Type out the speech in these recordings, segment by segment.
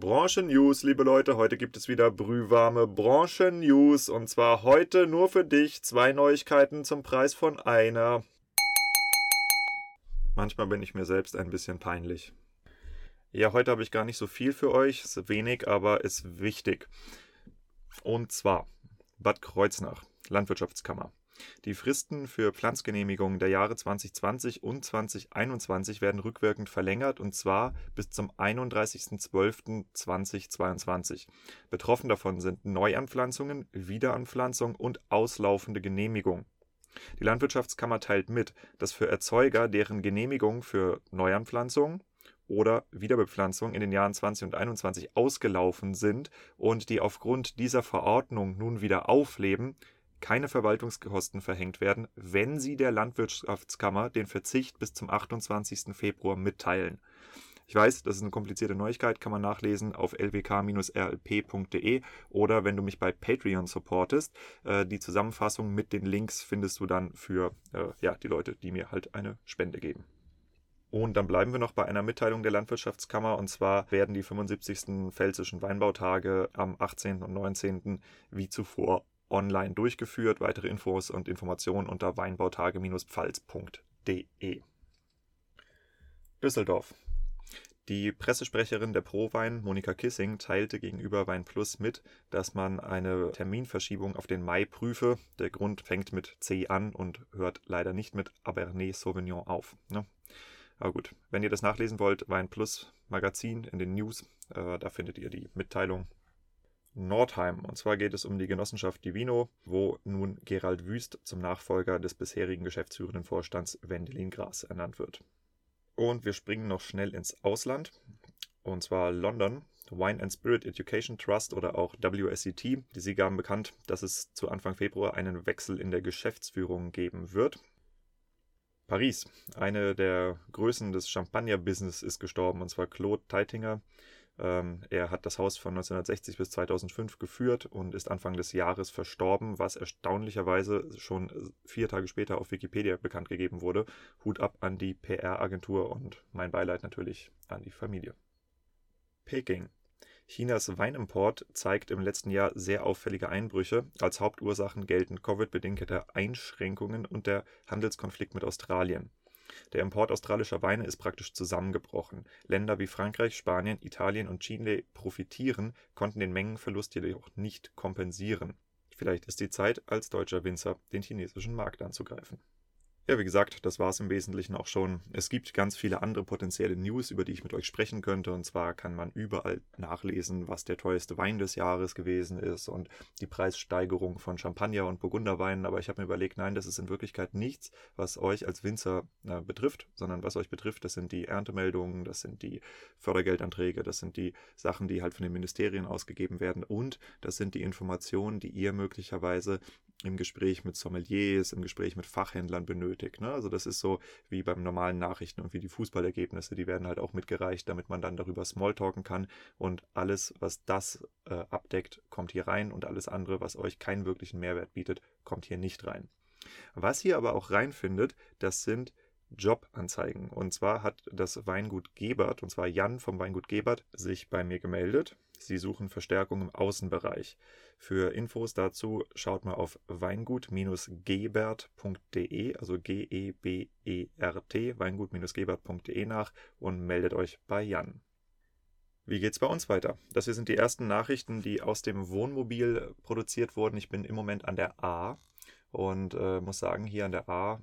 Branchen-News, liebe Leute. Heute gibt es wieder brühwarme Branchen-News. Und zwar heute nur für dich zwei Neuigkeiten zum Preis von einer. Manchmal bin ich mir selbst ein bisschen peinlich. Ja, heute habe ich gar nicht so viel für euch. Ist wenig, aber ist wichtig. Und zwar Bad Kreuznach, Landwirtschaftskammer. Die Fristen für Pflanzgenehmigungen der Jahre 2020 und 2021 werden rückwirkend verlängert und zwar bis zum 31.12.2022. Betroffen davon sind Neuanpflanzungen, Wiederanpflanzung und auslaufende Genehmigungen. Die Landwirtschaftskammer teilt mit, dass für Erzeuger, deren Genehmigung für Neuanpflanzungen oder Wiederbepflanzung in den Jahren 20 und 21 ausgelaufen sind und die aufgrund dieser Verordnung nun wieder aufleben, keine Verwaltungskosten verhängt werden, wenn sie der Landwirtschaftskammer den Verzicht bis zum 28. Februar mitteilen. Ich weiß, das ist eine komplizierte Neuigkeit, kann man nachlesen auf lwk-rlp.de oder wenn du mich bei Patreon supportest. Äh, die Zusammenfassung mit den Links findest du dann für äh, ja, die Leute, die mir halt eine Spende geben. Und dann bleiben wir noch bei einer Mitteilung der Landwirtschaftskammer. Und zwar werden die 75. Pfälzischen Weinbautage am 18. und 19. wie zuvor online durchgeführt. Weitere Infos und Informationen unter weinbautage-pfalz.de. Düsseldorf. Die Pressesprecherin der ProWein, Monika Kissing, teilte gegenüber WeinPlus mit, dass man eine Terminverschiebung auf den Mai prüfe. Der Grund fängt mit C an und hört leider nicht mit Abernet Sauvignon auf. Ne? Aber gut, wenn ihr das nachlesen wollt, WeinPlus Magazin in den News, äh, da findet ihr die Mitteilung Nordheim. Und zwar geht es um die Genossenschaft Divino, wo nun Gerald Wüst zum Nachfolger des bisherigen geschäftsführenden Vorstands Wendelin Gras ernannt wird. Und wir springen noch schnell ins Ausland. Und zwar London. Wine and Spirit Education Trust oder auch WSET. Die Sie gaben bekannt, dass es zu Anfang Februar einen Wechsel in der Geschäftsführung geben wird. Paris. Eine der Größen des Champagner-Business ist gestorben, und zwar Claude Teitinger. Ähm, er hat das Haus von 1960 bis 2005 geführt und ist Anfang des Jahres verstorben, was erstaunlicherweise schon vier Tage später auf Wikipedia bekannt gegeben wurde. Hut ab an die PR-Agentur und mein Beileid natürlich an die Familie. Peking. Chinas Weinimport zeigt im letzten Jahr sehr auffällige Einbrüche. Als Hauptursachen gelten Covid-bedingte Einschränkungen und der Handelskonflikt mit Australien. Der Import australischer Weine ist praktisch zusammengebrochen. Länder wie Frankreich, Spanien, Italien und Chile profitieren, konnten den Mengenverlust jedoch nicht kompensieren. Vielleicht ist die Zeit, als deutscher Winzer den chinesischen Markt anzugreifen ja, wie gesagt, das war es im Wesentlichen auch schon. Es gibt ganz viele andere potenzielle News, über die ich mit euch sprechen könnte. Und zwar kann man überall nachlesen, was der teuerste Wein des Jahres gewesen ist und die Preissteigerung von Champagner und Burgunderweinen. Aber ich habe mir überlegt, nein, das ist in Wirklichkeit nichts, was euch als Winzer äh, betrifft, sondern was euch betrifft, das sind die Erntemeldungen, das sind die Fördergeldanträge, das sind die Sachen, die halt von den Ministerien ausgegeben werden und das sind die Informationen, die ihr möglicherweise im Gespräch mit Sommeliers, im Gespräch mit Fachhändlern benötigt. Ne? Also das ist so wie beim normalen Nachrichten und wie die Fußballergebnisse, die werden halt auch mitgereicht, damit man dann darüber Smalltalken kann und alles, was das äh, abdeckt, kommt hier rein und alles andere, was euch keinen wirklichen Mehrwert bietet, kommt hier nicht rein. Was ihr aber auch reinfindet, das sind Jobanzeigen. Und zwar hat das Weingut Gebert, und zwar Jan vom Weingut Gebert, sich bei mir gemeldet. Sie suchen Verstärkung im Außenbereich. Für Infos dazu schaut mal auf weingut-gebert.de, also G-E-B-E-R-T, weingut-gebert.de nach und meldet euch bei Jan. Wie geht's bei uns weiter? Das hier sind die ersten Nachrichten, die aus dem Wohnmobil produziert wurden. Ich bin im Moment an der A und äh, muss sagen, hier an der A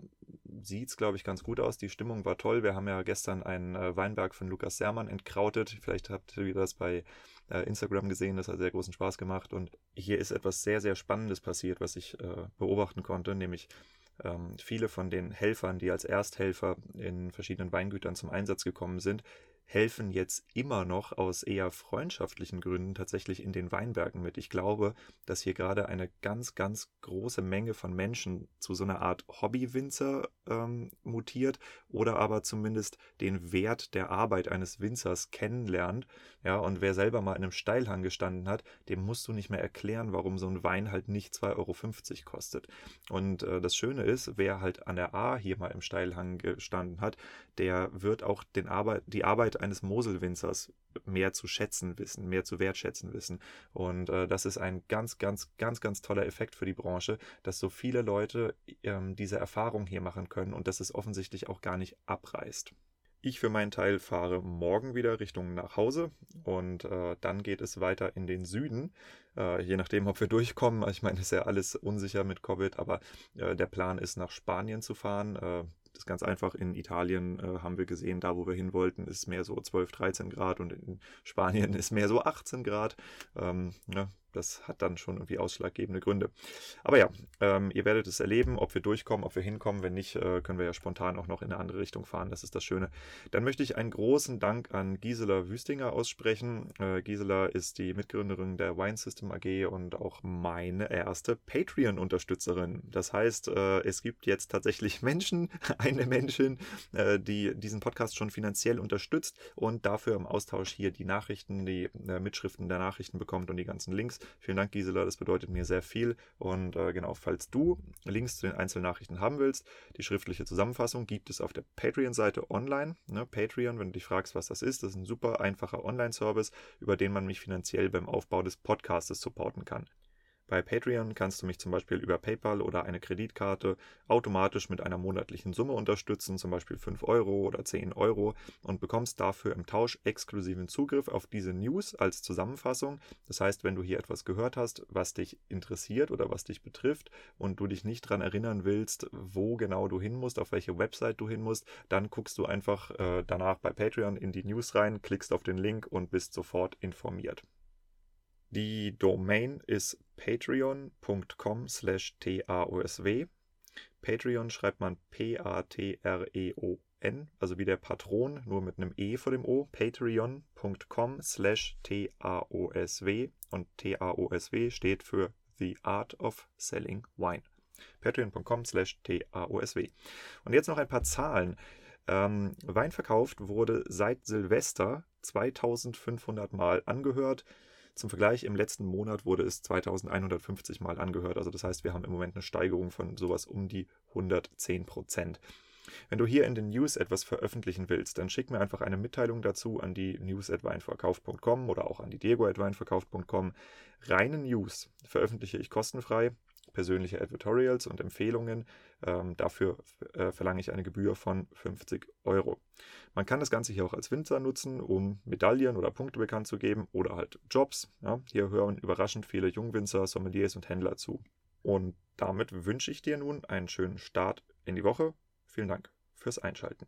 sieht es, glaube ich, ganz gut aus. Die Stimmung war toll. Wir haben ja gestern einen äh, Weinberg von Lukas Sermann entkrautet. Vielleicht habt ihr das bei äh, Instagram gesehen. Das hat sehr großen Spaß gemacht. Und hier ist etwas sehr, sehr Spannendes passiert, was ich äh, beobachten konnte, nämlich ähm, viele von den Helfern, die als Ersthelfer in verschiedenen Weingütern zum Einsatz gekommen sind, helfen jetzt immer noch aus eher freundschaftlichen Gründen tatsächlich in den Weinbergen mit. Ich glaube, dass hier gerade eine ganz, ganz große Menge von Menschen zu so einer Art Hobbywinzer ähm, mutiert oder aber zumindest den Wert der Arbeit eines Winzers kennenlernt. Ja, und wer selber mal in einem Steilhang gestanden hat, dem musst du nicht mehr erklären, warum so ein Wein halt nicht 2,50 Euro kostet. Und äh, das Schöne ist, wer halt an der A hier mal im Steilhang gestanden hat, der wird auch den Arbeit, die Arbeit Produkt eines Moselwinzers mehr zu schätzen wissen, mehr zu wertschätzen wissen. Und äh, das ist ein ganz, ganz, ganz, ganz toller Effekt für die Branche, dass so viele Leute ähm, diese Erfahrung hier machen können und dass es offensichtlich auch gar nicht abreißt. Ich für meinen Teil fahre morgen wieder Richtung nach Hause und äh, dann geht es weiter in den Süden. Äh, je nachdem, ob wir durchkommen. Ich meine, ist ja alles unsicher mit Covid, aber äh, der Plan ist, nach Spanien zu fahren. Das ist ganz einfach. In Italien äh, haben wir gesehen, da wo wir hin wollten, ist mehr so 12, 13 Grad und in Spanien ist mehr so 18 Grad. Ähm, ja, das hat dann schon irgendwie ausschlaggebende Gründe. Aber ja, ähm, ihr werdet es erleben, ob wir durchkommen, ob wir hinkommen. Wenn nicht, äh, können wir ja spontan auch noch in eine andere Richtung fahren. Das ist das Schöne. Dann möchte ich einen großen Dank an Gisela Wüstinger aussprechen. Äh, Gisela ist die Mitgründerin der Wine System AG und auch meine erste Patreon-Unterstützerin. Das heißt, äh, es gibt jetzt tatsächlich Menschen, eine Menschin, äh, die diesen Podcast schon finanziell unterstützt und dafür im Austausch hier die Nachrichten, die äh, Mitschriften der Nachrichten bekommt und die ganzen Links. Vielen Dank, Gisela, das bedeutet mir sehr viel. Und äh, genau, falls du Links zu den einzelnen Nachrichten haben willst, die schriftliche Zusammenfassung gibt es auf der Patreon-Seite online. Ne, Patreon, wenn du dich fragst, was das ist, das ist ein super einfacher Online-Service, über den man mich finanziell beim Aufbau des Podcastes supporten kann. Bei Patreon kannst du mich zum Beispiel über PayPal oder eine Kreditkarte automatisch mit einer monatlichen Summe unterstützen, zum Beispiel 5 Euro oder 10 Euro, und bekommst dafür im Tausch exklusiven Zugriff auf diese News als Zusammenfassung. Das heißt, wenn du hier etwas gehört hast, was dich interessiert oder was dich betrifft und du dich nicht daran erinnern willst, wo genau du hin musst, auf welche Website du hin musst, dann guckst du einfach äh, danach bei Patreon in die News rein, klickst auf den Link und bist sofort informiert. Die Domain ist patreon.com slash taosw. Patreon schreibt man P-A-T-R-E-O-N, also wie der Patron, nur mit einem E vor dem O. Patreon.com slash T-A-O-S-W und T-A-O-S-W steht für The Art of Selling Wine. Patreon.com slash T-A-O-S-W. Und jetzt noch ein paar Zahlen. Ähm, Wein verkauft wurde seit Silvester 2500 Mal angehört. Zum Vergleich, im letzten Monat wurde es 2150 Mal angehört. Also das heißt, wir haben im Moment eine Steigerung von sowas um die 110 Prozent. Wenn du hier in den News etwas veröffentlichen willst, dann schick mir einfach eine Mitteilung dazu an die news.weinverkauf.com oder auch an die diego.weinverkauf.com. Reine News veröffentliche ich kostenfrei persönliche Advertorials und Empfehlungen. Ähm, dafür äh, verlange ich eine Gebühr von 50 Euro. Man kann das Ganze hier auch als Winzer nutzen, um Medaillen oder Punkte bekannt zu geben oder halt Jobs. Ja, hier hören überraschend viele Jungwinzer, Sommeliers und Händler zu. Und damit wünsche ich dir nun einen schönen Start in die Woche. Vielen Dank fürs Einschalten.